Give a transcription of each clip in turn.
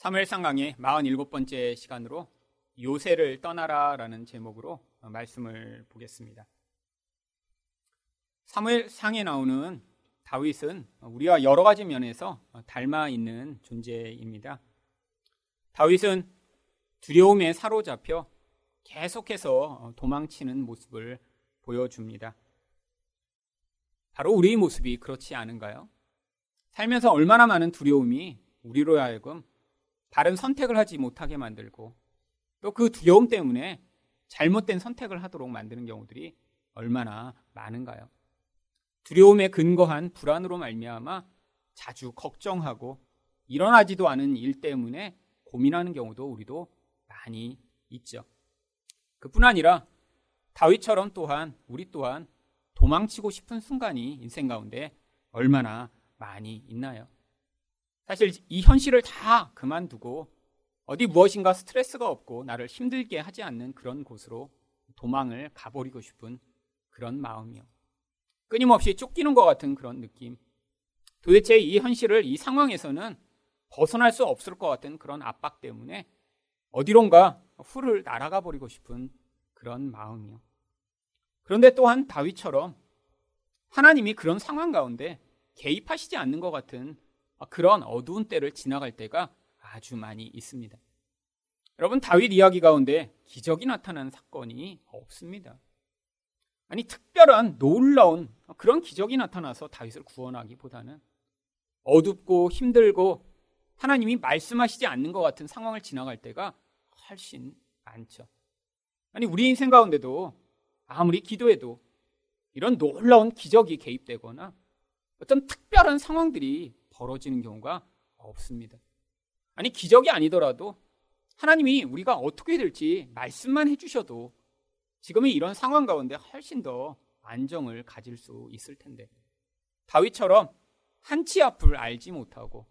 3일 상강의 47번째 시간으로 요새를 떠나라라는 제목으로 말씀을 보겠습니다. 3일 상에 나오는 다윗은 우리와 여러 가지 면에서 닮아 있는 존재입니다. 다윗은 두려움에 사로잡혀 계속해서 도망치는 모습을 보여줍니다. 바로 우리의 모습이 그렇지 않은가요? 살면서 얼마나 많은 두려움이 우리로 하여금 바른 선택을 하지 못하게 만들고 또 그 두려움 때문에 잘못된 선택을 하도록 만드는 경우들이 얼마나 많은가요? 두려움에 근거한 불안으로 말미암아 자주 걱정하고 일어나지도 않은 일 때문에 고민하는 경우도 우리도 많이 있죠. 그뿐 아니라 다윗처럼 또한 우리 또한 도망치고 싶은 순간이 인생 가운데 얼마나 많이 있나요? 사실 이 현실을 다 그만두고 어디 무엇인가 스트레스가 없고 나를 힘들게 하지 않는 그런 곳으로 도망을 가버리고 싶은 그런 마음이요. 끊임없이 쫓기는 것 같은 그런 느낌. 도대체 이 현실을 이 상황에서는 벗어날 수 없을 것 같은 그런 압박 때문에 어디론가 훌을 날아가 버리고 싶은 그런 마음이요. 그런데 또한 다윗처럼 하나님이 그런 상황 가운데 개입하시지 않는 것 같은 그런 어두운 때를 지나갈 때가 아주 많이 있습니다. 여러분, 다윗 이야기 가운데 기적이 나타난 사건이 없습니다. 아니, 특별한 놀라운 그런 기적이 나타나서 다윗을 구원하기보다는 어둡고 힘들고 하나님이 말씀하시지 않는 것 같은 상황을 지나갈 때가 훨씬 많죠. 아니, 우리 인생 가운데도 아무리 기도해도 이런 놀라운 기적이 개입되거나 어떤 특별한 상황들이 벌어지는 경우가 없습니다. 아니, 기적이 아니더라도 하나님이 우리가 어떻게 될지 말씀만 해주셔도 지금의 이런 상황 가운데 훨씬 더 안정을 가질 수 있을 텐데. 다윗처럼 한치 앞을 알지 못하고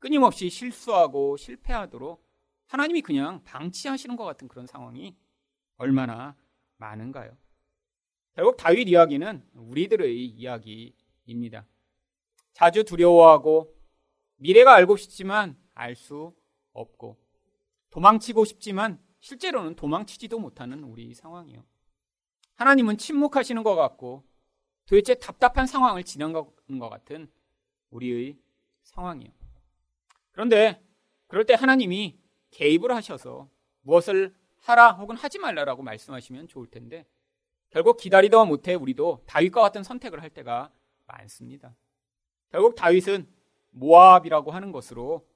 끊임없이 실수하고 실패하도록 하나님이 그냥 방치하시는 것 같은 그런 상황이 얼마나 많은가요? 결국 다윗 이야기는 우리들의 이야기입니다. 자주 두려워하고 미래가 알고 싶지만 알 수 없고 도망치고 싶지만 실제로는 도망치지도 못하는 우리 상황이요. 하나님은 침묵하시는 것 같고 도대체 답답한 상황을 지나가는 것 같은 우리의 상황이요. 그런데 그럴 때 하나님이 개입을 하셔서 무엇을 하라 혹은 하지 말라라고 말씀하시면 좋을 텐데 결국 기다리다 못해 우리도 다윗과 같은 선택을 할 때가 많습니다. 결국 다윗은 모압이라고 하는 것으로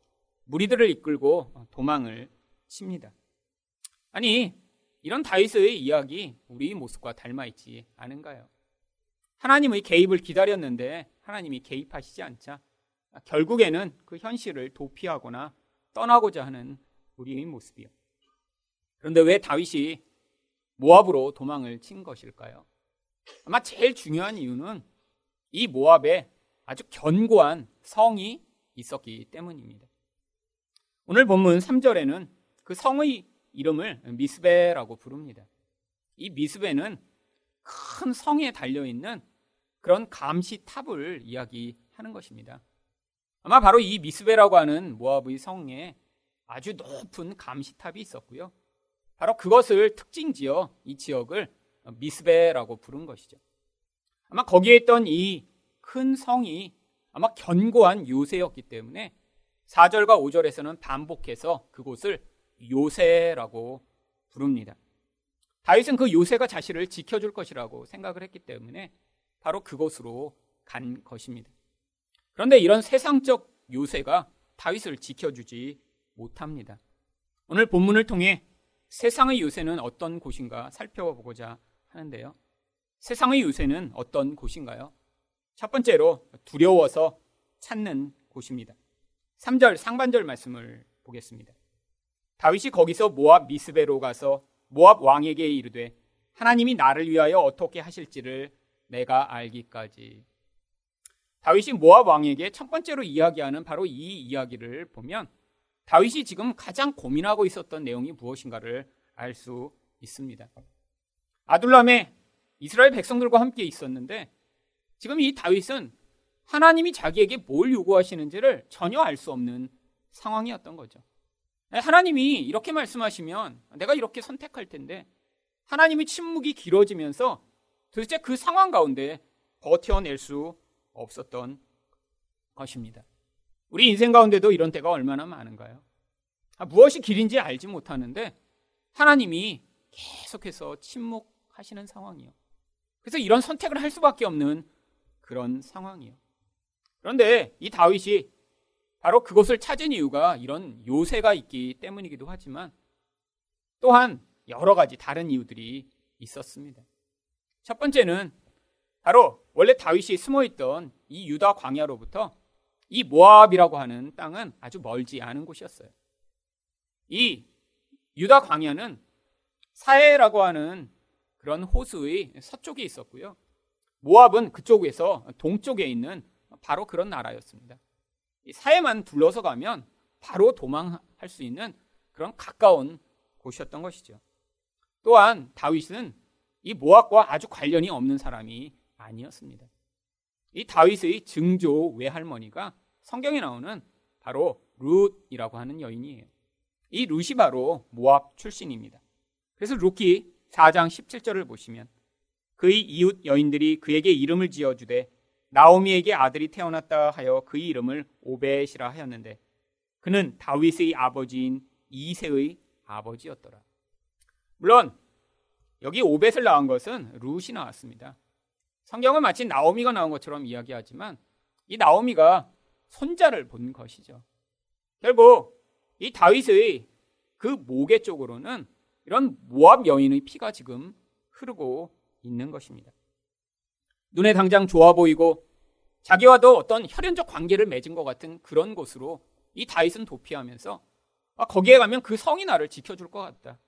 무리들을 이끌고 도망을 칩니다. 아니, 이런 다윗의 이야기 우리 모습과 닮아 있지 않은가요? 하나님의 개입을 기다렸는데 하나님이 개입하시지 않자 결국에는 그 현실을 도피하거나 떠나고자 하는 우리의 모습이요. 그런데 왜 다윗이 모압으로 도망을 친 것일까요? 아마 제일 중요한 이유는 이 모압에 아주 견고한 성이 있었기 때문입니다. 오늘 본문 3절에는 그 성의 이름을 미스베라고 부릅니다. 이 미스베는 큰 성에 달려 있는 그런 감시 탑을 이야기하는 것입니다. 아마 바로 이 미스베라고 하는 모압의 성에 아주 높은 감시탑이 있었고요. 바로 그것을 특징지어 이 지역을 미스베라고 부른 것이죠. 아마 거기에 있던 이 큰 성이 아마 견고한 요새였기 때문에 4절과 5절에서는 반복해서 그곳을 요새라고 부릅니다. 다윗은 그 요새가 자신을 지켜줄 것이라고 생각을 했기 때문에 바로 그곳으로 간 것입니다. 그런데 이런 세상적 요새가 다윗을 지켜주지 못합니다. 오늘 본문을 통해 세상의 요새는 어떤 곳인가 살펴보고자 하는데요. 세상의 요새는 어떤 곳인가요? 첫 번째로 두려워서 찾는 곳입니다. 3절 상반절 말씀을 보겠습니다. 다윗이 거기서 모압 미스베로 가서 모압 왕에게 이르되 하나님이 나를 위하여 어떻게 하실지를 내가 알기까지. 다윗이 모압 왕에게 첫 번째로 이야기하는 바로 이 이야기를 보면 다윗이 지금 가장 고민하고 있었던 내용이 무엇인가를 알 수 있습니다. 아둘람에 이스라엘 백성들과 함께 있었는데 지금 이 다윗은 하나님이 자기에게 뭘 요구하시는지를 전혀 알 수 없는 상황이었던 거죠. 하나님이 이렇게 말씀하시면 내가 이렇게 선택할 텐데 하나님이 침묵이 길어지면서 도대체 그 상황 가운데 버텨낼 수 없었던 것입니다. 우리 인생 가운데도 이런 때가 얼마나 많은가요? 아, 무엇이 길인지 알지 못하는데 하나님이 계속해서 침묵하시는 상황이요. 그래서 이런 선택을 할 수밖에 없는 그런 상황이요. 그런데 이 다윗이 바로 그것을 찾은 이유가 이런 요새가 있기 때문이기도 하지만 또한 여러 가지 다른 이유들이 있었습니다. 첫 번째는 바로 원래 다윗이 숨어 있던 이 유다 광야로부터 이 모압이라고 하는 땅은 아주 멀지 않은 곳이었어요. 이 유다 광야는 사해라고 하는 그런 호수의 서쪽에 있었고요. 모압은 그쪽에서 동쪽에 있는 바로 그런 나라였습니다. 사해만 둘러서 가면 바로 도망할 수 있는 그런 가까운 곳이었던 것이죠. 또한 다윗은 이 모압과 아주 관련이 없는 사람이 아니었습니다. 이 다윗의 증조 외할머니가 성경에 나오는 바로 룻이라고 하는 여인이에요. 이 룻이 바로 모압 출신입니다. 그래서 룻기 4장 17절을 보시면 그의 이웃 여인들이 그에게 이름을 지어주되 나오미에게 아들이 태어났다 하여 그의 이름을 오벳이라 하였는데 그는 다윗의 아버지인 이세의 아버지였더라. 물론 여기 오벳을 낳은 것은 룻이 낳았습니다. 성경은 마치 나오미가 낳은 것처럼 이야기하지만 이 나오미가 손자를 본 것이죠. 결국 이 다윗의 그 모계 쪽으로는 이런 모압 여인의 피가 지금 흐르고 있는 것입니다. 눈에 당장 좋아 보이고 자기와도 어떤 혈연적 관계를 맺은 것 같은 그런 곳으로 이 다윗은 도피하면서 아, 거기에 가면 그 성이 나를 지켜줄 것 같다.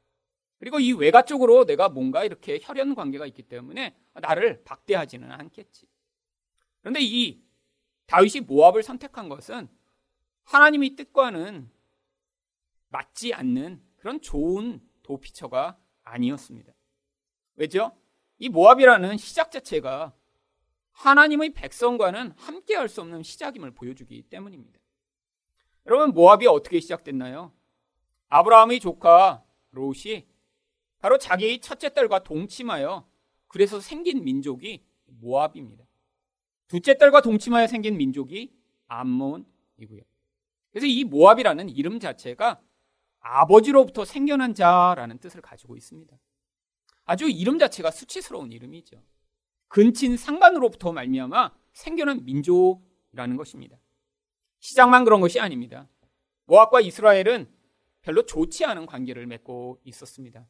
그리고 이 외가 쪽으로 내가 뭔가 이렇게 혈연 관계가 있기 때문에 나를 박대하지는 않겠지. 그런데 이 다윗이 모압을 선택한 것은 하나님의 뜻과는 맞지 않는 그런 좋은 도피처가 아니었습니다. 왜죠? 이 모압이라는 시작 자체가 하나님의 백성과는 함께 할 수 없는 시작임을 보여주기 때문입니다. 여러분, 모압이 어떻게 시작됐나요? 아브라함의 조카 롯이 바로 자기의 첫째 딸과 동침하여 그래서 생긴 민족이 모압입니다. 둘째 딸과 동침하여 생긴 민족이 암몬이고요. 그래서 이 모압이라는 이름 자체가 아버지로부터 생겨난 자라는 뜻을 가지고 있습니다. 아주 이름 자체가 수치스러운 이름이죠. 근친 상간으로부터 말미암아 생겨난 민족이라는 것입니다. 시작만 그런 것이 아닙니다. 모압과 이스라엘은 별로 좋지 않은 관계를 맺고 있었습니다.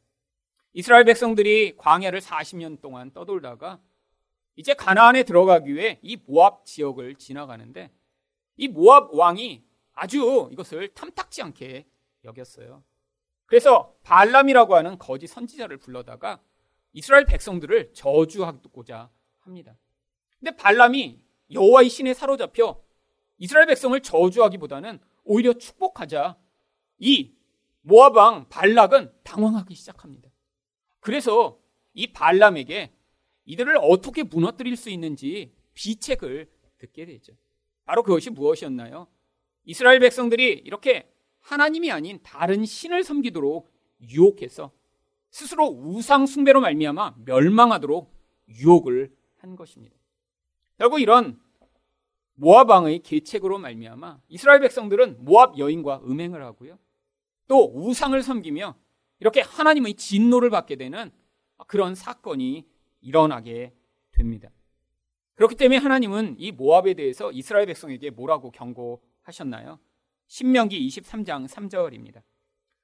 이스라엘 백성들이 광야를 40년 동안 떠돌다가 이제 가나안에 들어가기 위해 이 모압 지역을 지나가는데 이 모압 왕이 아주 이것을 탐탁지 않게 여겼어요. 그래서 발람이라고 하는 거짓 선지자를 불러다가 이스라엘 백성들을 저주하고자 합니다. 근데 발람이 여호와의 신에 사로잡혀 이스라엘 백성을 저주하기보다는 오히려 축복하자 이 모압 왕 발락은 당황하기 시작합니다. 그래서 이 발람에게 이들을 어떻게 무너뜨릴 수 있는지 비책을 듣게 되죠. 바로 그것이 무엇이었나요? 이스라엘 백성들이 이렇게 하나님이 아닌 다른 신을 섬기도록 유혹해서 스스로 우상 숭배로 말미암아 멸망하도록 유혹을 한 것입니다. 결국 이런 모압 왕의 계책으로 말미암아 이스라엘 백성들은 모압 여인과 음행을 하고요. 또 우상을 섬기며 이렇게 하나님의 진노를 받게 되는 그런 사건이 일어나게 됩니다. 그렇기 때문에 하나님은 이 모압에 대해서 이스라엘 백성에게 뭐라고 경고하셨나요? 신명기 23장 3절입니다.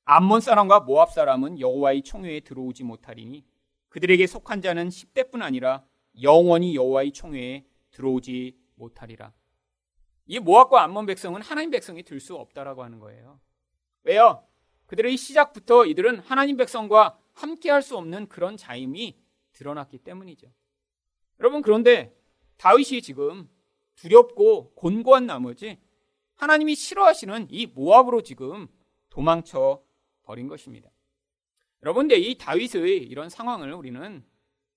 암몬 사람과 모압 사람은 여호와의 총회에 들어오지 못하리니 그들에게 속한 자는 10대뿐 아니라 영원히 여호와의 총회에 들어오지 못하리라. 이 모압과 암몬 백성은 하나님 백성이 될 수 없다라고 하는 거예요. 왜요? 그들의 시작부터 이들은 하나님 백성과 함께 할 수 없는 그런 자임이 드러났기 때문이죠. 여러분 그런데 다윗이 지금 두렵고 곤고한 나머지 하나님이 싫어하시는 이 모압으로 지금 도망쳐 버린 것입니다. 여러분, 근데 이 다윗의 이런 상황을 우리는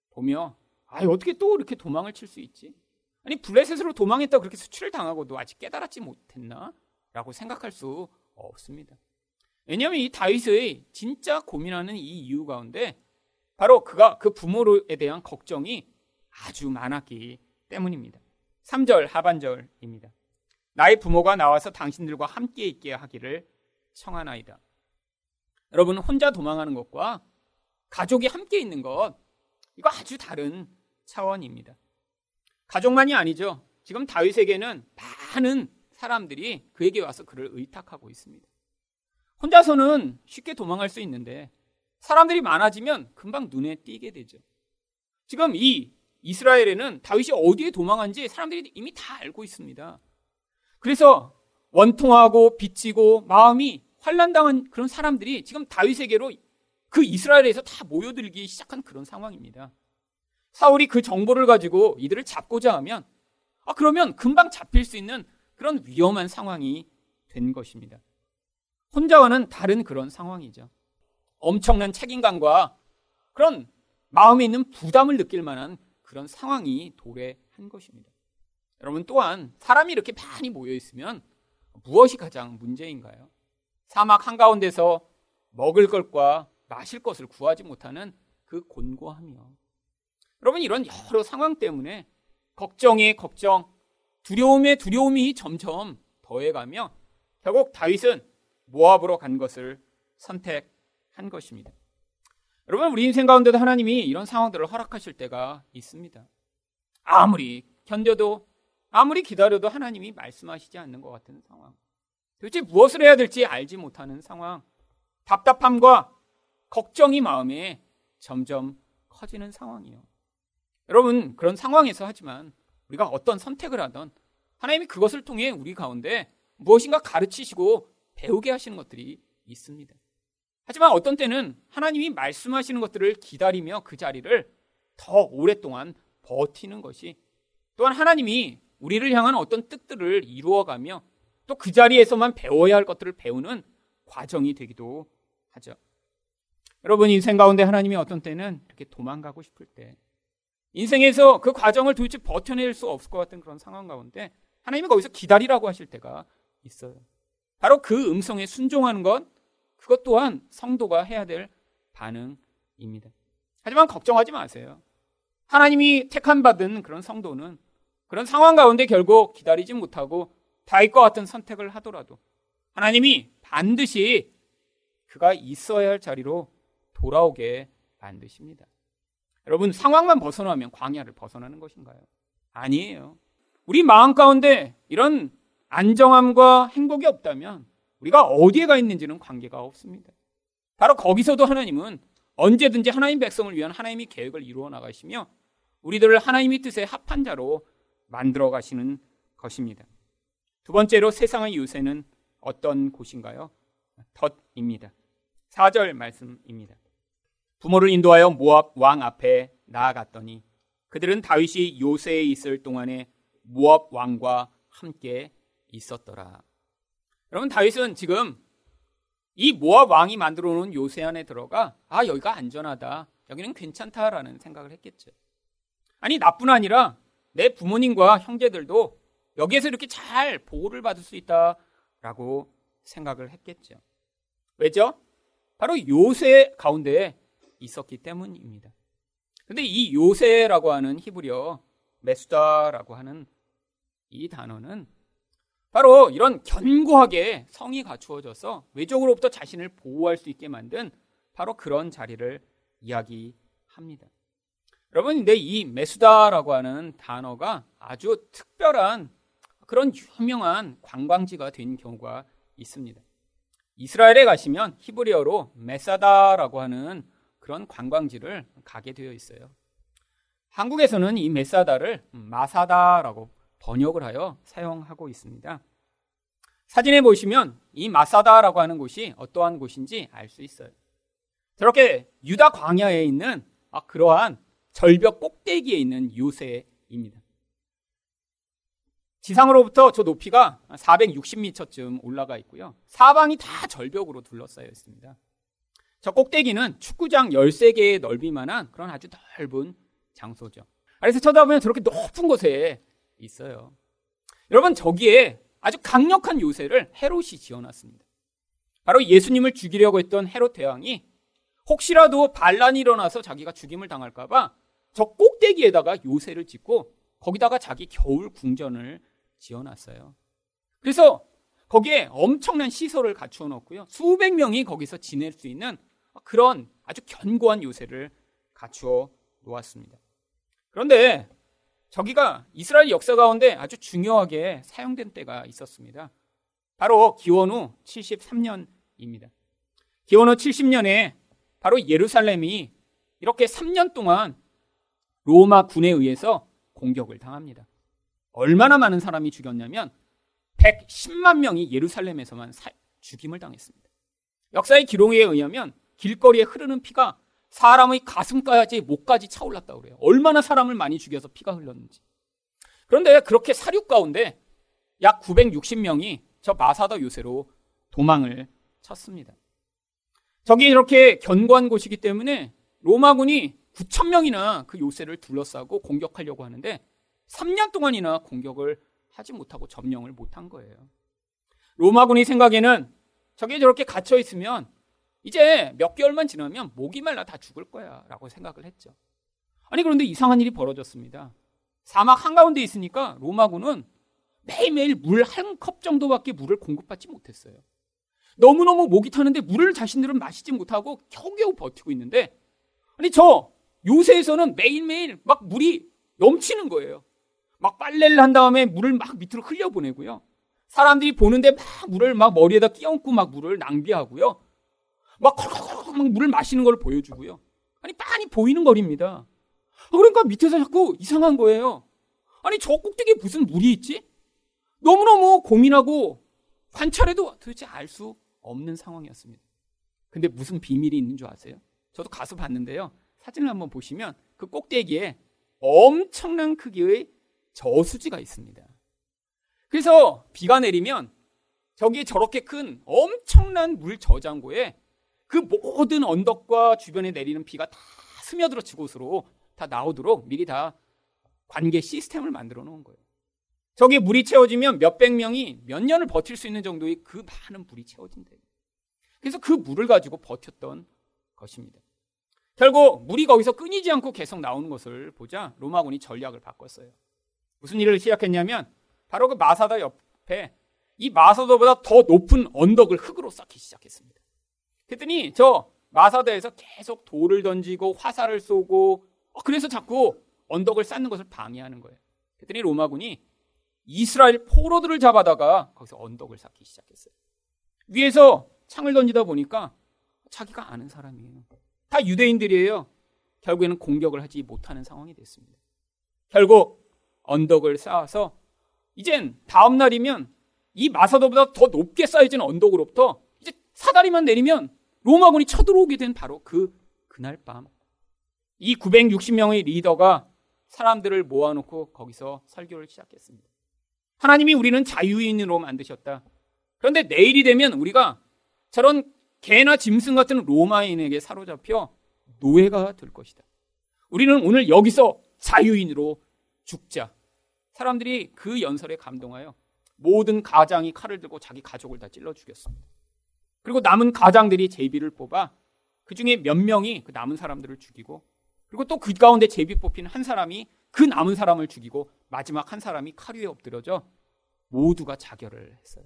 보며 아, 어떻게 또 이렇게 도망을 칠 수 있지? 아니 블레셋으로 도망했다 그렇게 수치를 당하고도 아직 깨달았지 못했나? 라고 생각할 수 없습니다. 왜냐하면 이 다윗의 진짜 고민하는 이 이유 가운데 바로 그가 그 부모에 대한 걱정이 아주 많았기 때문입니다. 3절 하반절입니다. 나의 부모가 나와서 당신들과 함께 있게 하기를 청하나이다. 여러분 혼자 도망하는 것과 가족이 함께 있는 것 이거 아주 다른 차원입니다. 가족만이 아니죠. 지금 다윗에게는 많은 사람들이 그에게 와서 그를 의탁하고 있습니다. 혼자서는 쉽게 도망할 수 있는데 사람들이 많아지면 금방 눈에 띄게 되죠. 지금 이 이스라엘에는 다윗이 어디에 도망한지 사람들이 이미 다 알고 있습니다. 그래서 원통하고 빚지고 마음이 환란당한 그런 사람들이 지금 다윗에게로 그 이스라엘에서 다 모여들기 시작한 그런 상황입니다. 사울이 그 정보를 가지고 이들을 잡고자 하면 아 그러면 금방 잡힐 수 있는 그런 위험한 상황이 된 것입니다. 혼자와는 다른 그런 상황이죠. 엄청난 책임감과 그런 마음에 있는 부담을 느낄 만한 그런 상황이 도래한 것입니다. 여러분 또한 사람이 이렇게 많이 모여 있으면 무엇이 가장 문제인가요? 사막 한가운데서 먹을 것과 마실 것을 구하지 못하는 그 곤고함이요. 여러분 이런 여러 상황 때문에 걱정에 걱정, 두려움에 두려움이 점점 더해가며 결국 다윗은 모압으로 간 것을 선택한 것입니다. 여러분 우리 인생 가운데도 하나님이 이런 상황들을 허락하실 때가 있습니다. 아무리 견뎌도 아무리 기다려도 하나님이 말씀하시지 않는 것 같은 상황. 도대체 무엇을 해야 될지 알지 못하는 상황. 답답함과 걱정이 마음에 점점 커지는 상황이요. 여러분 그런 상황에서 하지만 우리가 어떤 선택을 하던 하나님이 그것을 통해 우리 가운데 무엇인가 가르치시고 배우게 하시는 것들이 있습니다. 하지만 어떤 때는 하나님이 말씀하시는 것들을 기다리며 그 자리를 더 오랫동안 버티는 것이 또한 하나님이 우리를 향한 어떤 뜻들을 이루어가며 또 그 자리에서만 배워야 할 것들을 배우는 과정이 되기도 하죠. 여러분 인생 가운데 하나님이 어떤 때는 이렇게 도망가고 싶을 때 인생에서 그 과정을 도대체 버텨낼 수 없을 것 같은 그런 상황 가운데 하나님이 거기서 기다리라고 하실 때가 있어요. 바로 그 음성에 순종하는 것, 그것 또한 성도가 해야 될 반응입니다. 하지만 걱정하지 마세요. 하나님이 택한 받은 그런 성도는 그런 상황 가운데 결국 기다리지 못하고 다윗과 같은 선택을 하더라도 하나님이 반드시 그가 있어야 할 자리로 돌아오게 만드십니다. 여러분 상황만 벗어나면 광야를 벗어나는 것인가요? 아니에요. 우리 마음 가운데 이런 안정함과 행복이 없다면 우리가 어디에 가 있는지는 관계가 없습니다. 바로 거기서도 하나님은 언제든지 하나님 백성을 위한 하나님의 계획을 이루어 나가시며 우리들을 하나님의 뜻에 합한 자로 만들어 가시는 것입니다. 두 번째로 세상의 유세는 어떤 곳인가요? 덫입니다. 4절 말씀입니다. 부모를 인도하여 모압 왕 앞에 나아갔더니 그들은 다윗이 요새에 있을 동안에 모압 왕과 함께 있었더라. 여러분 다윗은 지금 이 모압 왕이 만들어 놓은 요새 안에 들어가 아 여기가 안전하다. 여기는 괜찮다라는 생각을 했겠죠. 아니 나뿐 아니라 내 부모님과 형제들도 여기에서 이렇게 잘 보호를 받을 수 있다라고 생각을 했겠죠. 왜죠? 바로 요새 가운데 있었기 때문입니다. 근데 이 요새라고 하는 히브리어 메수다라고 하는 이 단어는 바로 이런 견고하게 성이 갖추어져서 외적으로부터 자신을 보호할 수 있게 만든 바로 그런 자리를 이야기합니다. 여러분, 근데 이 메수다라고 하는 단어가 아주 특별한 그런 유명한 관광지가 된 경우가 있습니다. 이스라엘에 가시면 히브리어로 메사다라고 하는 그런 관광지를 가게 되어 있어요. 한국에서는 이 메사다를 마사다라고 번역을 하여 사용하고 있습니다. 사진에 보시면 이 마사다라고 하는 곳이 어떠한 곳인지 알 수 있어요. 저렇게 유다 광야에 있는 아, 그러한 절벽 꼭대기에 있는 요새입니다. 지상으로부터 저 높이가 460m쯤 올라가 있고요. 사방이 다 절벽으로 둘러싸여 있습니다. 저 꼭대기는 축구장 13개의 넓이만한 그런 아주 넓은 장소죠. 그래서 쳐다보면 저렇게 높은 곳에 있어요. 여러분, 저기에 아주 강력한 요새를 헤롯이 지어놨습니다. 바로 예수님을 죽이려고 했던 헤롯 대왕이 혹시라도 반란이 일어나서 자기가 죽임을 당할까봐 저 꼭대기에다가 요새를 짓고 거기다가 자기 겨울 궁전을 지어놨어요. 그래서 거기에 엄청난 시설을 갖추어 놓고요. 수백 명이 거기서 지낼 수 있는 그런 아주 견고한 요새를 갖추어 놓았습니다. 그런데 저기가 이스라엘 역사 가운데 아주 중요하게 사용된 때가 있었습니다. 바로 기원 후 73년입니다. 기원 후 70년에 바로 예루살렘이 이렇게 3년 동안 로마 군에 의해서 공격을 당합니다. 얼마나 많은 사람이 죽였냐면 110만 명이 예루살렘에서만 사, 죽임을 당했습니다. 역사의 기록에 의하면 길거리에 흐르는 피가 사람의 가슴까지 목까지 차올랐다고 그래요. 얼마나 사람을 많이 죽여서 피가 흘렀는지. 그런데 그렇게 사륙 가운데 약 960명이 저 마사다 요새로 도망을 쳤습니다. 저기 이렇게 견고한 곳이기 때문에 로마군이 9천 명이나 그 요새를 둘러싸고 공격하려고 하는데 3년 동안이나 공격을 하지 못하고 점령을 못한 거예요. 로마군이 생각에는 저게 저렇게 갇혀 있으면 이제 몇 개월만 지나면 목이 말라 다 죽을 거야 라고 생각을 했죠. 아니 그런데 이상한 일이 벌어졌습니다. 사막 한가운데 있으니까 로마군은 매일매일 물 한 컵 정도밖에 물을 공급받지 못했어요. 너무너무 목이 타는데 물을 자신들은 마시지 못하고 겨우겨우 버티고 있는데 아니 저 요새에서는 매일매일 막 물이 넘치는 거예요. 막 빨래를 한 다음에 물을 막 밑으로 흘려보내고요. 사람들이 보는데 막 물을 막 머리에다 끼얹고 막 물을 낭비하고요. 막 콜콜콜 막 물을 마시는 걸 보여주고요. 아니 빤히 보이는 거리입니다. 그러니까 밑에서 자꾸 이상한 거예요. 아니 저 꼭대기에 무슨 물이 있지? 너무너무 고민하고 관찰해도 도대체 알 수 없는 상황이었습니다. 근데 무슨 비밀이 있는 줄 아세요? 저도 가서 봤는데요. 사진을 한번 보시면 그 꼭대기에 엄청난 크기의 저수지가 있습니다. 그래서 비가 내리면 저기 저렇게 큰 엄청난 물 저장고에 그 모든 언덕과 주변에 내리는 비가 다 스며들어 지곳으로 다 나오도록 미리 다 관계 시스템을 만들어 놓은 거예요. 저기 물이 채워지면 몇백 명이 몇 년을 버틸 수 있는 정도의 그 많은 물이 채워진대요. 그래서 그 물을 가지고 버텼던 것입니다. 결국 물이 거기서 끊이지 않고 계속 나오는 것을 보자 로마군이 전략을 바꿨어요. 무슨 일을 시작했냐면 바로 그 마사다 옆에 이 마사다보다 더 높은 언덕을 흙으로 쌓기 시작했습니다. 그랬더니 저 마사다에서 계속 돌을 던지고 화살을 쏘고 어, 그래서 자꾸 언덕을 쌓는 것을 방해하는 거예요. 그랬더니 로마군이 이스라엘 포로들을 잡아다가 거기서 언덕을 쌓기 시작했어요. 위에서 창을 던지다 보니까 자기가 아는 사람이에요. 다 유대인들이에요. 결국에는 공격을 하지 못하는 상황이 됐습니다. 결국 언덕을 쌓아서 이젠 다음 날이면 이 마사도보다 더 높게 쌓여진 언덕으로부터 이제 사다리만 내리면 로마군이 쳐들어오게 된 바로 그 그날 밤. 이 960명의 리더가 사람들을 모아놓고 거기서 설교를 시작했습니다. 하나님이 우리는 자유인으로 만드셨다. 그런데 내일이 되면 우리가 저런 개나 짐승 같은 로마인에게 사로잡혀 노예가 될 것이다. 우리는 오늘 여기서 자유인으로 죽자. 사람들이 그 연설에 감동하여 모든 가장이 칼을 들고 자기 가족을 다 찔러 죽였습니다. 그리고 남은 가장들이 제비를 뽑아 그 중에 몇 명이 그 남은 사람들을 죽이고 그리고 또 그 가운데 제비 뽑힌 한 사람이 그 남은 사람을 죽이고 마지막 한 사람이 칼 위에 엎드려져 모두가 자결을 했어요.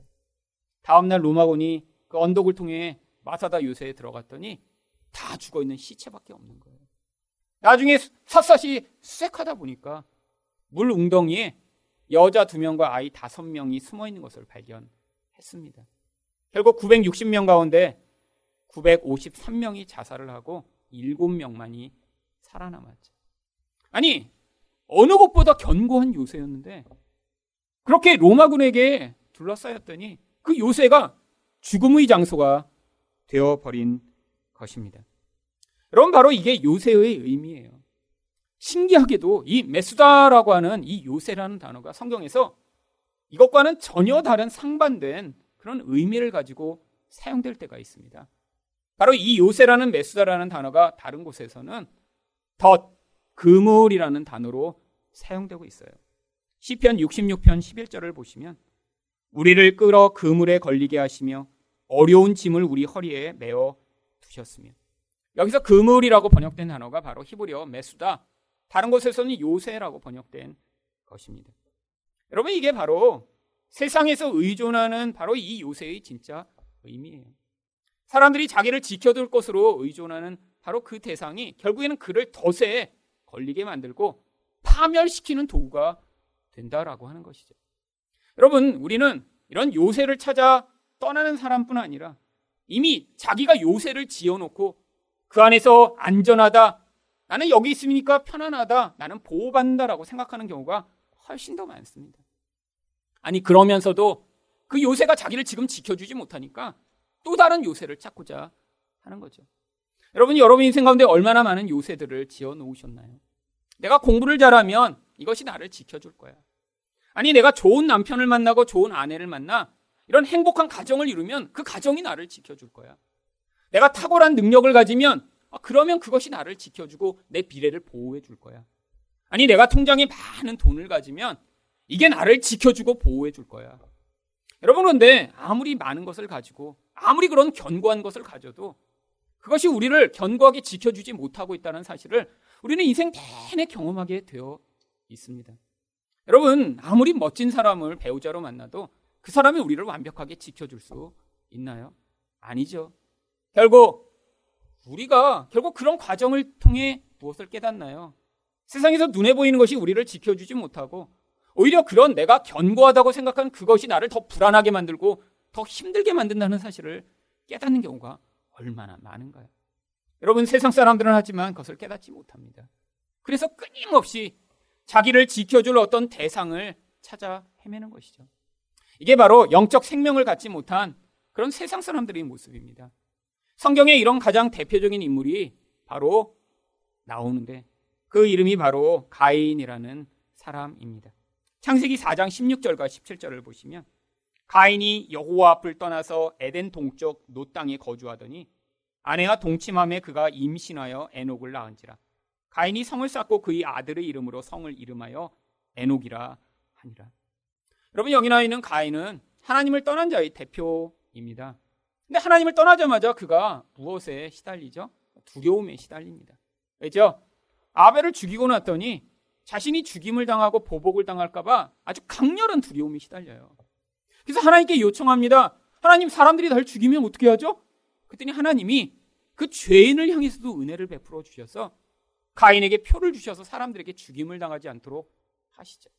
다음날 로마군이 그 언덕을 통해 마사다 요새에 들어갔더니 다 죽어 있는 시체밖에 없는 거예요. 나중에 샅샅이 수색하다 보니까 물 웅덩이에 여자 두 명과 아이 다섯 명이 숨어 있는 것을 발견했습니다. 결국 960명 가운데 953명이 자살을 하고 7명만이 살아남았죠. 아니, 어느 것보다 견고한 요새였는데 그렇게 로마군에게 둘러싸였더니 그 요새가 죽음의 장소가 되어버린 것입니다. 여러분, 바로 이게 요새의 의미예요. 신기하게도 이 메수다라고 하는 이 요새라는 단어가 성경에서 이것과는 전혀 다른 상반된 그런 의미를 가지고 사용될 때가 있습니다. 바로 이 요새라는 메수다라는 단어가 다른 곳에서는 덧, 그물이라는 단어로 사용되고 있어요. 시편 66편 11절을 보시면 우리를 끌어 그물에 걸리게 하시며 어려운 짐을 우리 허리에 메어 두셨으며 여기서 그물이라고 번역된 단어가 바로 히브리어 메수다. 다른 곳에서는 요새라고 번역된 것입니다. 여러분 이게 바로 세상에서 의존하는 바로 이 요새의 진짜 의미예요. 사람들이 자기를 지켜둘 것으로 의존하는 바로 그 대상이 결국에는 그를 덫에 걸리게 만들고 파멸시키는 도구가 된다라고 하는 것이죠. 여러분, 우리는 이런 요새를 찾아 떠나는 사람뿐 아니라 이미 자기가 요새를 지어놓고 그 안에서 안전하다. 나는 여기 있으니까 편안하다. 나는 보호받는다라고 생각하는 경우가 훨씬 더 많습니다. 아니, 그러면서도 그 요새가 자기를 지금 지켜주지 못하니까 또 다른 요새를 찾고자 하는 거죠. 여러분이 여러분 인생 가운데 얼마나 많은 요새들을 지어 놓으셨나요? 내가 공부를 잘하면 이것이 나를 지켜줄 거야. 아니, 내가 좋은 남편을 만나고 좋은 아내를 만나 이런 행복한 가정을 이루면 그 가정이 나를 지켜줄 거야. 내가 탁월한 능력을 가지면 아, 그러면 그것이 나를 지켜주고 내 비례를 보호해 줄 거야. 아니, 내가 통장에 많은 돈을 가지면 이게 나를 지켜주고 보호해 줄 거야. 여러분, 그런데 아무리 많은 것을 가지고 아무리 그런 견고한 것을 가져도 그것이 우리를 견고하게 지켜주지 못하고 있다는 사실을 우리는 인생 내내 경험하게 되어 있습니다. 여러분, 아무리 멋진 사람을 배우자로 만나도 그 사람이 우리를 완벽하게 지켜줄 수 있나요? 아니죠. 결국 우리가 결국 그런 과정을 통해 무엇을 깨닫나요? 세상에서 눈에 보이는 것이 우리를 지켜주지 못하고 오히려 그런 내가 견고하다고 생각한 그것이 나를 더 불안하게 만들고 더 힘들게 만든다는 사실을 깨닫는 경우가 얼마나 많은가요? 여러분 세상 사람들은 하지만 그것을 깨닫지 못합니다. 그래서 끊임없이 자기를 지켜줄 어떤 대상을 찾아 헤매는 것이죠. 이게 바로 영적 생명을 갖지 못한 그런 세상 사람들의 모습입니다. 성경에 이런 가장 대표적인 인물이 바로 나오는데 그 이름이 바로 가인이라는 사람입니다. 창세기 4장 16절과 17절을 보시면 가인이 여호와 앞을 떠나서 에덴 동쪽 노 땅에 거주하더니 아내와 동침함에 그가 임신하여 에녹을 낳은지라 가인이 성을 쌓고 그의 아들의 이름으로 성을 이름하여 에녹이라 하니라. 여러분 여기 나와 있는 가인은 하나님을 떠난 자의 대표입니다. 근데 하나님을 떠나자마자 그가 무엇에 시달리죠? 두려움에 시달립니다. 왜죠? 아벨을 죽이고 났더니 자신이 죽임을 당하고 보복을 당할까봐 아주 강렬한 두려움에 시달려요. 그래서 하나님께 요청합니다. 하나님 사람들이 날 죽이면 어떻게 하죠? 그랬더니 하나님이 그 죄인을 향해서도 은혜를 베풀어 주셔서 가인에게 표를 주셔서 사람들에게 죽임을 당하지 않도록 하시죠.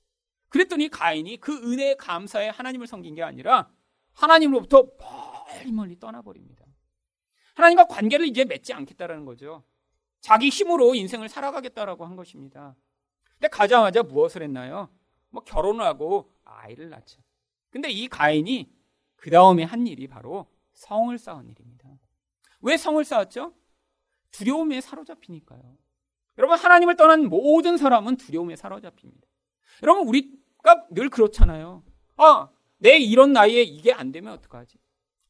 그랬더니 가인이 그 은혜에 감사해 하나님을 섬긴 게 아니라 하나님으로부터 멀리 멀리 떠나버립니다. 하나님과 관계를 이제 맺지 않겠다라는 거죠. 자기 힘으로 인생을 살아가겠다라고 한 것입니다. 근데 가자마자 무엇을 했나요? 뭐 결혼을 하고 아이를 낳죠. 근데 이 가인이 그 다음에 한 일이 바로 성을 쌓은 일입니다. 왜 성을 쌓았죠? 두려움에 사로잡히니까요. 여러분, 하나님을 떠난 모든 사람은 두려움에 사로잡힙니다. 여러분, 우리가 늘 그렇잖아요. 아, 내 이런 나이에 이게 안 되면 어떡하지?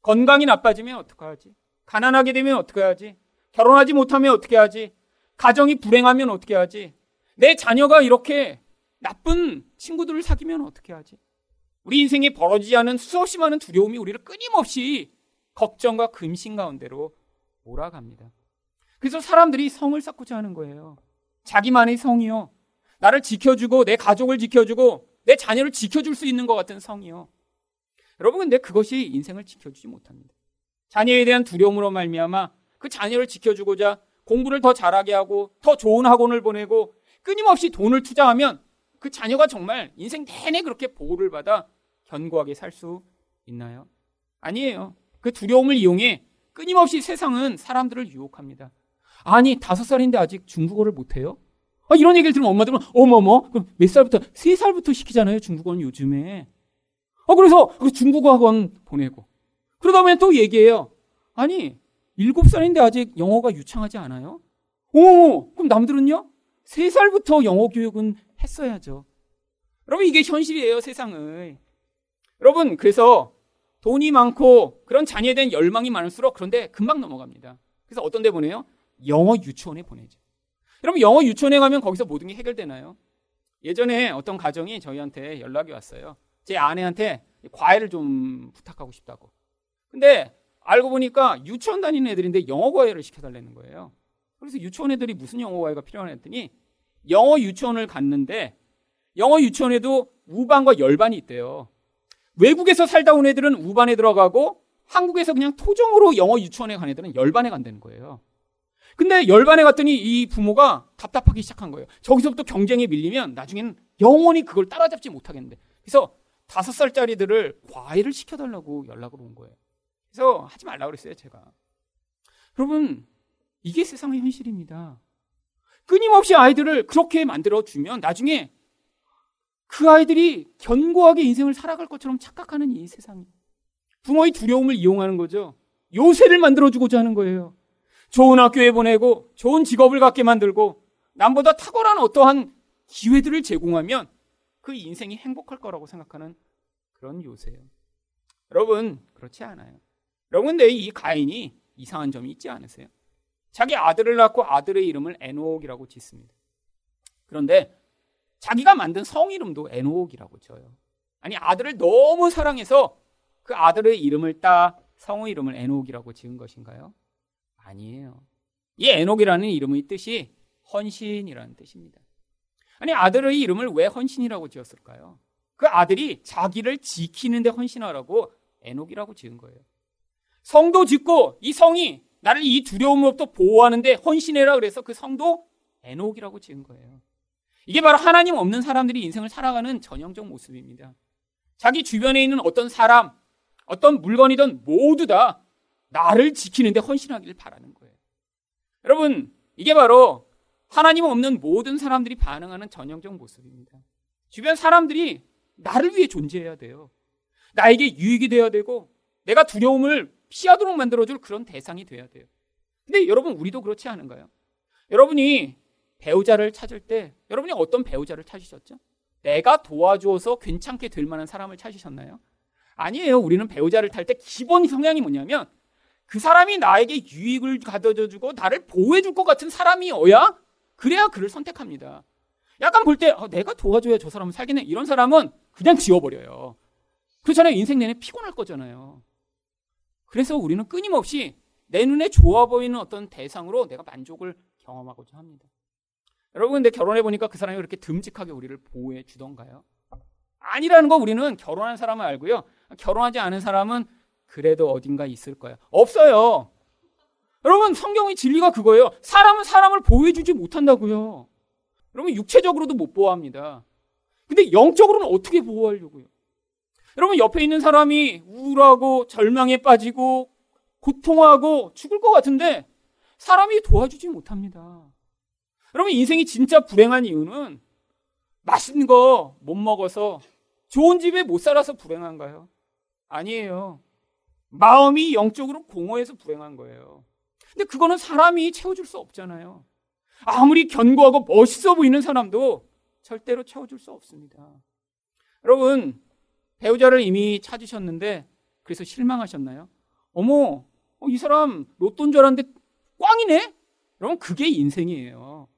건강이 나빠지면 어떡하지? 가난하게 되면 어떻게 하지? 결혼하지 못하면 어떻게 하지? 가정이 불행하면 어떻게 하지? 내 자녀가 이렇게 나쁜 친구들을 사귀면 어떻게 하지? 우리 인생에 벌어지지 않은 수없이 많은 두려움이 우리를 끊임없이 걱정과 금신 가운데로 몰아갑니다. 그래서 사람들이 성을 쌓고자 하는 거예요. 자기만의 성이요. 나를 지켜주고 내 가족을 지켜주고 내 자녀를 지켜줄 수 있는 것 같은 성이요. 여러분 근데 그것이 인생을 지켜주지 못합니다. 자녀에 대한 두려움으로 말미암아 그 자녀를 지켜주고자 공부를 더 잘하게 하고 더 좋은 학원을 보내고 끊임없이 돈을 투자하면 그 자녀가 정말 인생 내내 그렇게 보호를 받아 견고하게 살 수 있나요? 아니에요. 그 두려움을 이용해 끊임없이 세상은 사람들을 유혹합니다. 아니, 다섯 살인데 아직 중국어를 못해요? 아, 이런 얘기를 들으면 엄마들은, 어머머, 그럼 몇 살부터? 세 살부터 시키잖아요, 중국어는 요즘에. 아, 그래서 그 중국어 학원 보내고. 그러다 보면 또 얘기해요. 아니, 일곱 살인데 아직 영어가 유창하지 않아요? 오, 그럼 남들은요? 세 살부터 영어 교육은 했어야죠. 여러분, 이게 현실이에요, 세상을. 여러분, 그래서 돈이 많고 그런 자녀에 대한 열망이 많을수록 그런데 금방 넘어갑니다. 그래서 어떤 데 보내요? 영어 유치원에 보내죠. 여러분, 영어 유치원에 가면 거기서 모든 게 해결되나요? 예전에 어떤 가정이 저희한테 연락이 왔어요. 제 아내한테 과외를 좀 부탁하고 싶다고. 근데 알고 보니까 유치원 다니는 애들인데 영어 과외를 시켜달라는 거예요. 그래서 유치원 애들이 무슨 영어 과외가 필요하냐 했더니 영어 유치원을 갔는데 영어 유치원에도 우반과 열반이 있대요. 외국에서 살다 온 애들은 우반에 들어가고 한국에서 그냥 토종으로 영어 유치원에 간 애들은 열반에 간다는 거예요. 근데 열반에 갔더니 이 부모가 답답하기 시작한 거예요. 저기서부터 경쟁에 밀리면 나중에는 영원히 그걸 따라잡지 못하겠는데. 그래서 다섯 살짜리들을 과외를 시켜달라고 연락을 온 거예요. 그래서 하지 말라고 그랬어요, 제가. 여러분, 이게 세상의 현실입니다. 끊임없이 아이들을 그렇게 만들어주면 나중에 그 아이들이 견고하게 인생을 살아갈 것처럼 착각하는 이 세상이. 부모의 두려움을 이용하는 거죠. 요새를 만들어주고자 하는 거예요. 좋은 학교에 보내고 좋은 직업을 갖게 만들고 남보다 탁월한 어떠한 기회들을 제공하면 그 인생이 행복할 거라고 생각하는 그런 요새예요. 여러분, 그렇지 않아요. 여러분, 근데 이 가인이 이상한 점이 있지 않으세요? 자기 아들을 낳고 아들의 이름을 에녹이라고 짓습니다. 그런데 자기가 만든 성 이름도 에녹이라고 지어요. 아니 아들을 너무 사랑해서 그 아들의 이름을 따 성의 이름을 에녹이라고 지은 것인가요? 아니에요. 이 에녹이라는 이름의 뜻이 헌신이라는 뜻입니다. 아니 아들의 이름을 왜 헌신이라고 지었을까요? 그 아들이 자기를 지키는데 헌신하라고 에녹이라고 지은 거예요. 성도 짓고 이 성이 나를 이 두려움으로부터 보호하는데 헌신해라 그래서 그 성도 에녹이라고 지은 거예요. 이게 바로 하나님 없는 사람들이 인생을 살아가는 전형적 모습입니다. 자기 주변에 있는 어떤 사람, 어떤 물건이든 모두 다 나를 지키는데 헌신하기를 바라는 거예요. 여러분, 이게 바로 하나님 없는 모든 사람들이 반응하는 전형적 모습입니다. 주변 사람들이 나를 위해 존재해야 돼요. 나에게 유익이 되어야 되고, 내가 두려움을 피하도록 만들어줄 그런 대상이 돼야 돼요. 근데 여러분, 우리도 그렇지 않은가요? 여러분이 배우자를 찾을 때 여러분이 어떤 배우자를 찾으셨죠? 내가 도와줘서 괜찮게 될 만한 사람을 찾으셨나요? 아니에요. 우리는 배우자를 탈 때 기본 성향이 뭐냐면 그 사람이 나에게 유익을 가져다 주고 나를 보호해 줄 것 같은 사람이어야 그래야 그를 선택합니다. 약간 볼때 어, 내가 도와줘야 저 사람은 살겠네. 이런 사람은 그냥 지워버려요. 그렇잖아요. 인생 내내 피곤할 거잖아요. 그래서 우리는 끊임없이 내 눈에 좋아 보이는 어떤 대상으로 내가 만족을 경험하고자 합니다. 여러분 근데 결혼해 보니까 그 사람이 그렇게 듬직하게 우리를 보호해 주던가요? 아니라는 거 우리는 결혼한 사람은 알고요. 결혼하지 않은 사람은 그래도 어딘가 있을 거예요. 없어요. 여러분 성경의 진리가 그거예요. 사람은 사람을 보호해 주지 못한다고요. 여러분 육체적으로도 못 보호합니다. 근데 영적으로는 어떻게 보호하려고요? 여러분 옆에 있는 사람이 우울하고 절망에 빠지고 고통하고 죽을 것 같은데 사람이 도와주지 못합니다. 여러분 인생이 진짜 불행한 이유는 맛있는 거 못 먹어서 좋은 집에 못 살아서 불행한가요? 아니에요. 마음이 영적으로 공허해서 불행한 거예요. 근데 그거는 사람이 채워줄 수 없잖아요. 아무리 견고하고 멋있어 보이는 사람도 절대로 채워줄 수 없습니다. 여러분, 배우자를 이미 찾으셨는데 그래서 실망하셨나요? 어머, 어, 이 사람 로또인 줄 알았는데 꽝이네? 여러분, 그게 인생이에요.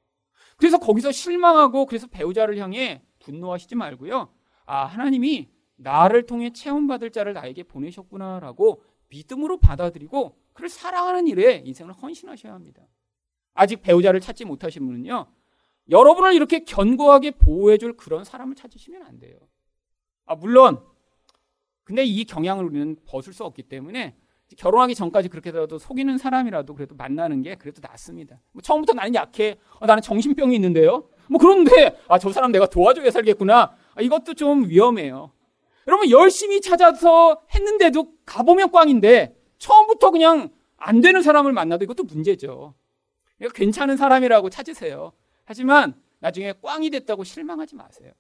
그래서 거기서 실망하고 그래서 배우자를 향해 분노하시지 말고요. 아, 하나님이 나를 통해 체험받을 자를 나에게 보내셨구나라고 믿음으로 받아들이고 그를 사랑하는 일에 인생을 헌신하셔야 합니다. 아직 배우자를 찾지 못하신 분은요. 여러분을 이렇게 견고하게 보호해줄 그런 사람을 찾으시면 안 돼요. 아, 물론 근데 이 경향을 우리는 벗을 수 없기 때문에 결혼하기 전까지 그렇게 해도 속이는 사람이라도 그래도 만나는 게 그래도 낫습니다. 뭐 처음부터 나는 약해. 어, 나는 정신병이 있는데요. 뭐 그런데 아 저 사람 내가 도와줘야 살겠구나. 아, 이것도 좀 위험해요. 여러분 열심히 찾아서 했는데도 가보면 꽝인데 처음부터 그냥 안 되는 사람을 만나도 이것도 문제죠. 괜찮은 사람이라고 찾으세요. 하지만 나중에 꽝이 됐다고 실망하지 마세요.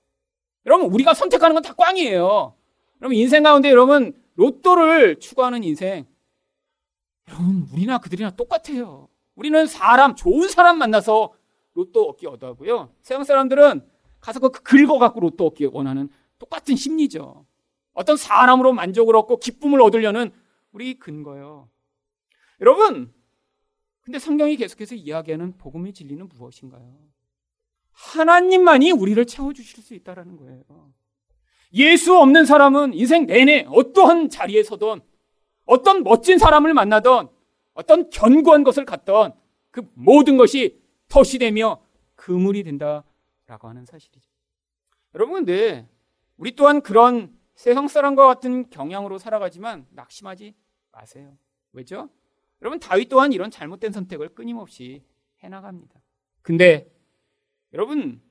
여러분 우리가 선택하는 건 다 꽝이에요. 여러분 인생 가운데 여러분 로또를 추구하는 인생 여러분, 우리나 그들이나 똑같아요. 우리는 사람, 좋은 사람 만나서 로또 얻기 얻어하고요. 세상 사람들은 가서 그 긁어갖고 로또 얻기 원하는 똑같은 심리죠. 어떤 사람으로 만족을 얻고 기쁨을 얻으려는 우리 근거요. 여러분, 근데 성경이 계속해서 이야기하는 복음의 진리는 무엇인가요? 하나님만이 우리를 채워주실 수 있다는 거예요. 예수 없는 사람은 인생 내내 어떠한 자리에 서든 어떤 멋진 사람을 만나던 어떤 견고한 것을 갖던 그 모든 것이 덫이 되며 그물이 된다라고 하는 사실이죠. 여러분 근데 우리 또한 그런 세상 사람과 같은 경향으로 살아가지만 낙심하지 마세요. 왜죠? 여러분 다윗 또한 이런 잘못된 선택을 끊임없이 해나갑니다. 근데 여러분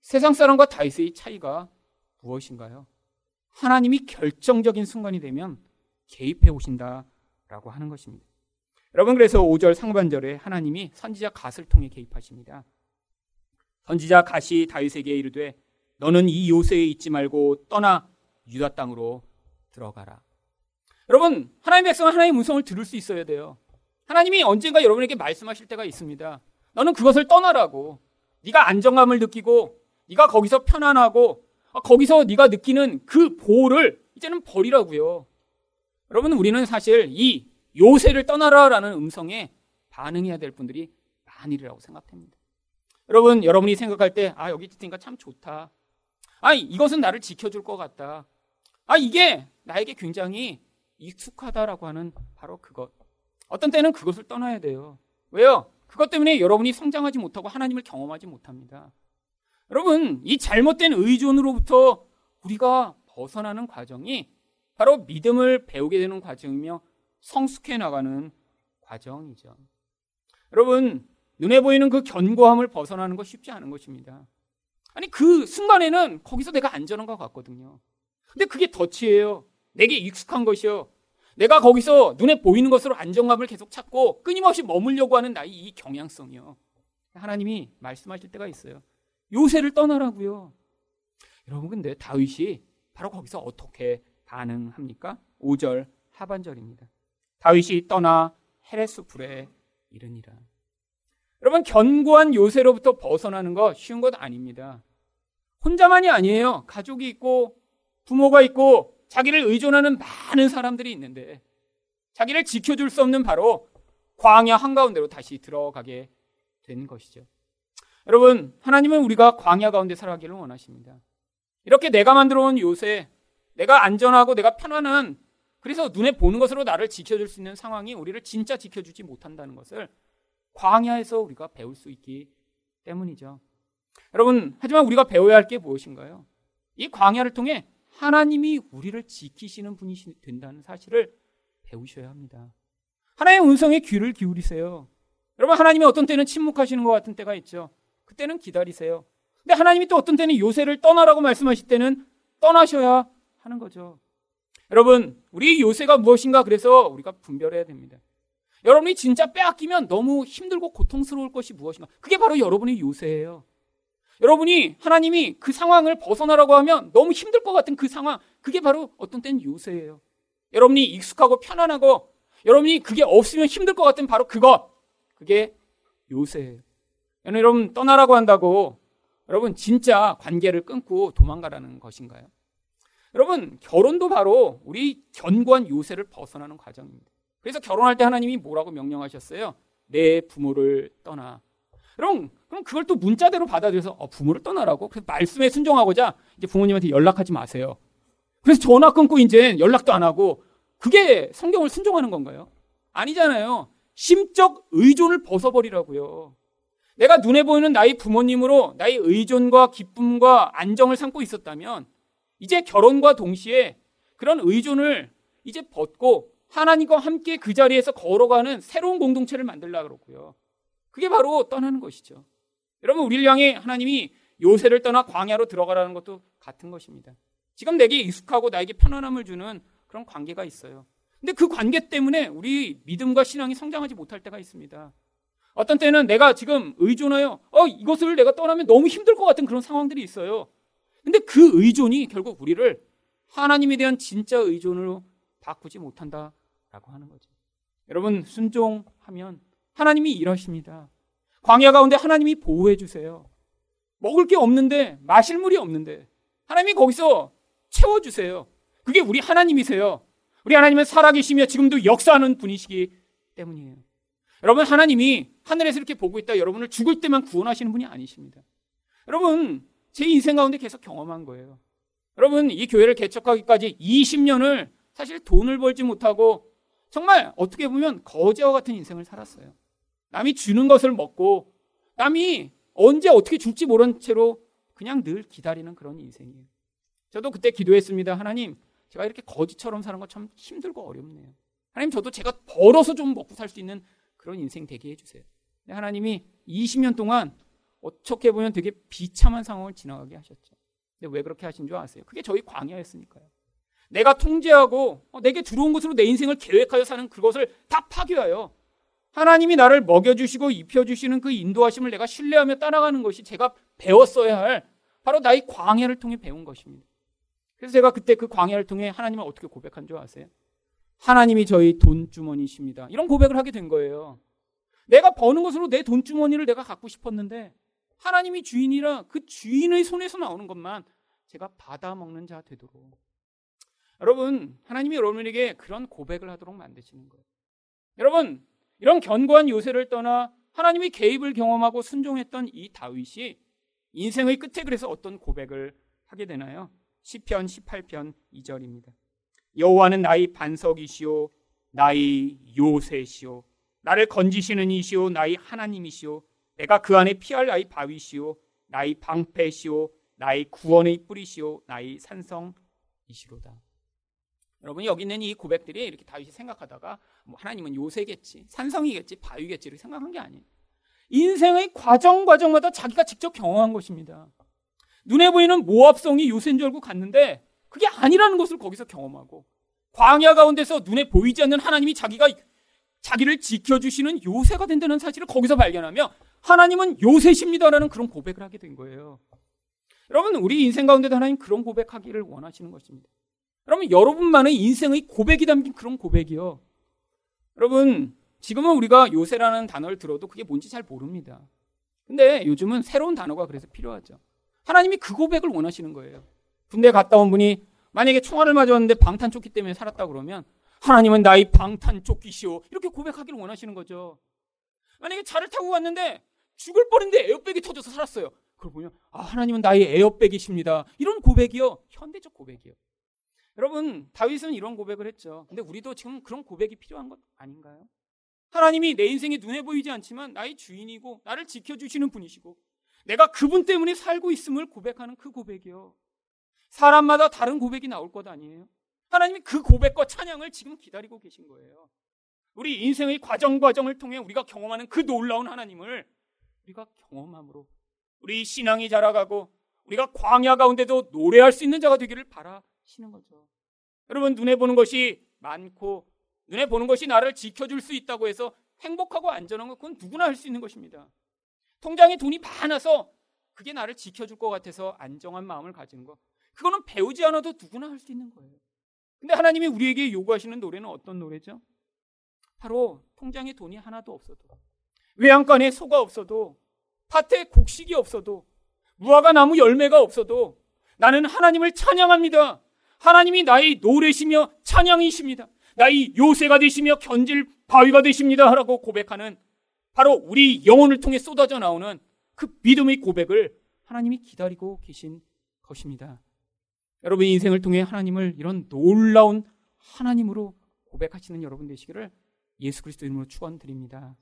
세상 사람과 다윗의 차이가 무엇인가요? 하나님이 결정적인 순간이 되면 개입해 오신다라고 하는 것입니다. 여러분 그래서 5절 상반절에 하나님이 선지자 갓을 통해 개입하십니다. 선지자 갓이 다윗에게 이르되 너는 이 요새에 있지 말고 떠나 유다 땅으로 들어가라. 여러분 하나님의 백성은 하나님의 음성을 들을 수 있어야 돼요. 하나님이 언젠가 여러분에게 말씀하실 때가 있습니다. 너는 그것을 떠나라고. 네가 안정감을 느끼고 네가 거기서 편안하고 아, 거기서 네가 느끼는 그 보호를 이제는 버리라고요. 여러분 우리는 사실 이 요새를 떠나라라는 음성에 반응해야 될 분들이 많으리라고 생각합니다. 여러분 여러분이 생각할 때 아 여기 있으니까 참 좋다. 아 이것은 나를 지켜줄 것 같다. 아 이게 나에게 굉장히 익숙하다라고 하는 바로 그것. 어떤 때는 그것을 떠나야 돼요. 왜요? 그것 때문에 여러분이 성장하지 못하고 하나님을 경험하지 못합니다. 여러분, 이 잘못된 의존으로부터 우리가 벗어나는 과정이 바로 믿음을 배우게 되는 과정이며 성숙해 나가는 과정이죠. 여러분, 눈에 보이는 그 견고함을 벗어나는 것 쉽지 않은 것입니다. 아니, 그 순간에는 거기서 내가 안전한 것 같거든요. 근데 그게 덫이에요. 내게 익숙한 것이요. 내가 거기서 눈에 보이는 것으로 안정감을 계속 찾고 끊임없이 머물려고 하는 나의 이 경향성이요. 하나님이 말씀하실 때가 있어요. 요새를 떠나라고요. 여러분 근데 다윗이 바로 거기서 어떻게 반응합니까? 5절 하반절입니다. 다윗이 떠나 헤레스 불에 이르니라. 여러분 견고한 요새로부터 벗어나는 거 쉬운 것 아닙니다. 혼자만이 아니에요. 가족이 있고 부모가 있고 자기를 의존하는 많은 사람들이 있는데 자기를 지켜줄 수 없는 바로 광야 한가운데로 다시 들어가게 된 것이죠. 여러분, 하나님은 우리가 광야 가운데 살아가기를 원하십니다. 이렇게 내가 만들어 온 요새, 내가 안전하고 내가 편안한, 그래서 눈에 보는 것으로 나를 지켜줄 수 있는 상황이 우리를 진짜 지켜주지 못한다는 것을 광야에서 우리가 배울 수 있기 때문이죠. 여러분, 하지만 우리가 배워야 할 게 무엇인가요? 이 광야를 통해 하나님이 우리를 지키시는 분이 된다는 사실을 배우셔야 합니다. 하나님의 음성에 귀를 기울이세요. 여러분, 하나님이 어떤 때는 침묵하시는 것 같은 때가 있죠. 그때는 기다리세요. 근데 하나님이 또 어떤 때는 요새를 떠나라고 말씀하실 때는 떠나셔야 하는 거죠. 여러분, 우리 요새가 무엇인가 그래서 우리가 분별해야 됩니다. 여러분이 진짜 빼앗기면 너무 힘들고 고통스러울 것이 무엇인가. 그게 바로 여러분의 요새예요. 여러분이 하나님이 그 상황을 벗어나라고 하면 너무 힘들 것 같은 그 상황, 그게 바로 어떤 때는 요새예요. 여러분이 익숙하고 편안하고 여러분이 그게 없으면 힘들 것 같은 바로 그것, 그게 요새예요. 여러분 떠나라고 한다고 여러분 진짜 관계를 끊고 도망가라는 것인가요? 여러분 결혼도 바로 우리 견고한 요새를 벗어나는 과정입니다. 그래서 결혼할 때 하나님이 뭐라고 명령하셨어요? 내 부모를 떠나. 여러분 그럼 그걸 또 문자대로 받아들여서 어, 부모를 떠나라고? 그래서 말씀에 순종하고자 이제 부모님한테 연락하지 마세요. 그래서 전화 끊고 이제 연락도 안 하고 그게 성경을 순종하는 건가요? 아니잖아요. 심적 의존을 벗어버리라고요. 내가 눈에 보이는 나의 부모님으로 나의 의존과 기쁨과 안정을 삼고 있었다면 이제 결혼과 동시에 그런 의존을 이제 벗고 하나님과 함께 그 자리에서 걸어가는 새로운 공동체를 만들라 그러고요. 그게 바로 떠나는 것이죠. 여러분 우리를 향해 하나님이 요새를 떠나 광야로 들어가라는 것도 같은 것입니다. 지금 내게 익숙하고 나에게 편안함을 주는 그런 관계가 있어요. 근데 그 관계 때문에 우리 믿음과 신앙이 성장하지 못할 때가 있습니다. 어떤 때는 내가 지금 의존하여 어 이것을 내가 떠나면 너무 힘들 것 같은 그런 상황들이 있어요. 근데 그 의존이 결국 우리를 하나님에 대한 진짜 의존으로 바꾸지 못한다 라고 하는 거죠. 여러분 순종하면 하나님이 일하십니다. 광야 가운데 하나님이 보호해 주세요. 먹을 게 없는데 마실 물이 없는데 하나님이 거기서 채워 주세요. 그게 우리 하나님이세요. 우리 하나님은 살아계시며 지금도 역사하는 분이시기 때문이에요. 여러분 하나님이 하늘에서 이렇게 보고 있다 여러분을 죽을 때만 구원하시는 분이 아니십니다. 여러분 제 인생 가운데 계속 경험한 거예요. 여러분 이 교회를 개척하기까지 20년을 사실 돈을 벌지 못하고 정말 어떻게 보면 거지와 같은 인생을 살았어요. 남이 주는 것을 먹고 남이 언제 어떻게 줄지 모른 채로 그냥 늘 기다리는 그런 인생이에요. 저도 그때 기도했습니다. 하나님, 제가 이렇게 거지처럼 사는 거참 힘들고 어렵네요. 하나님, 저도 제가 벌어서 좀 먹고 살 수 있는 그런 인생 되게 해주세요. 하나님이 20년 동안 어떻게 보면 되게 비참한 상황을 지나가게 하셨죠. 근데 왜 그렇게 하신 줄 아세요? 그게 저희 광야였으니까요. 내가 통제하고 어, 내게 들어온 것으로 내 인생을 계획하여 사는 그것을 다 파괴하여 하나님이 나를 먹여주시고 입혀주시는 그 인도하심을 내가 신뢰하며 따라가는 것이 제가 배웠어야 할 바로 나의 광야를 통해 배운 것입니다. 그래서 제가 그때 그 광야를 통해 하나님을 어떻게 고백한 줄 아세요? 하나님이 저희 돈주머니십니다. 이런 고백을 하게 된 거예요. 내가 버는 것으로 내 돈주머니를 내가 갖고 싶었는데 하나님이 주인이라 그 주인의 손에서 나오는 것만 제가 받아먹는 자 되도록. 여러분, 하나님이 여러분에게 그런 고백을 하도록 만드시는 거예요. 여러분, 이런 견고한 요새를 떠나 하나님의 개입을 경험하고 순종했던 이 다윗이 인생의 끝에 그래서 어떤 고백을 하게 되나요? 시편 18편 2절입니다. 여호와는 나의 반석이시오 나의 요새시오 나를 건지시는 이시오 나의 하나님이시오 내가 그 안에 피할 나의 바위시오 나의 방패시오 나의 구원의 뿌리시오 나의 산성이시로다. 여러분 여기 있는 이 고백들이 이렇게 다윗이 생각하다가 뭐 하나님은 요새겠지 산성이겠지 바위겠지를 생각한 게 아니에요. 인생의 과정 과정마다 자기가 직접 경험한 것입니다. 눈에 보이는 모압성이 요새인 줄 알고 갔는데 그게 아니라는 것을 거기서 경험하고 광야 가운데서 눈에 보이지 않는 하나님이 자기가 자기를 지켜주시는 요새가 된다는 사실을 거기서 발견하며 하나님은 요새십니다라는 그런 고백을 하게 된 거예요. 여러분 우리 인생 가운데도 하나님 그런 고백하기를 원하시는 것입니다. 여러분 여러분만의 인생의 고백이 담긴 그런 고백이요. 여러분 지금은 우리가 요새라는 단어를 들어도 그게 뭔지 잘 모릅니다. 근데 요즘은 새로운 단어가 그래서 필요하죠. 하나님이 그 고백을 원하시는 거예요. 군대 갔다 온 분이 만약에 총알을 맞았는데 방탄조끼 때문에 살았다 그러면 하나님은 나의 방탄조끼시오. 이렇게 고백하기를 원하시는 거죠. 만약에 차를 타고 갔는데 죽을 뻔했는데 에어백이 터져서 살았어요. 그걸 보면 아 하나님은 나의 에어백이십니다. 이런 고백이요. 현대적 고백이요. 여러분 다윗은 이런 고백을 했죠. 근데 우리도 지금 그런 고백이 필요한 것 아닌가요? 하나님이 내 인생에 눈에 보이지 않지만 나의 주인이고 나를 지켜주시는 분이시고 내가 그분 때문에 살고 있음을 고백하는 그 고백이요. 사람마다 다른 고백이 나올 것 아니에요? 하나님이 그 고백과 찬양을 지금 기다리고 계신 거예요. 우리 인생의 과정 과정을 통해 우리가 경험하는 그 놀라운 하나님을 우리가 경험함으로 우리 신앙이 자라가고 우리가 광야 가운데도 노래할 수 있는 자가 되기를 바라 시는 거죠. 여러분 눈에 보는 것이 많고 눈에 보는 것이 나를 지켜줄 수 있다고 해서 행복하고 안전한 것 그건 누구나 할 수 있는 것입니다. 통장에 돈이 많아서 그게 나를 지켜줄 것 같아서 안정한 마음을 가지는 거. 그거는 배우지 않아도 누구나 할 수 있는 거예요. 근데 하나님이 우리에게 요구하시는 노래는 어떤 노래죠? 바로 통장에 돈이 하나도 없어도, 외양간에 소가 없어도, 밭에 곡식이 없어도, 무화과 나무 열매가 없어도 나는 하나님을 찬양합니다. 하나님이 나의 노래시며 찬양이십니다. 나의 요새가 되시며 견질 바위가 되십니다. 하라고 고백하는 바로 우리 영혼을 통해 쏟아져 나오는 그 믿음의 고백을 하나님이 기다리고 계신 것입니다. 여러분 인생을 통해 하나님을 이런 놀라운 하나님으로 고백하시는 여러분 되시기를 예수 그리스도 이름으로 축원드립니다.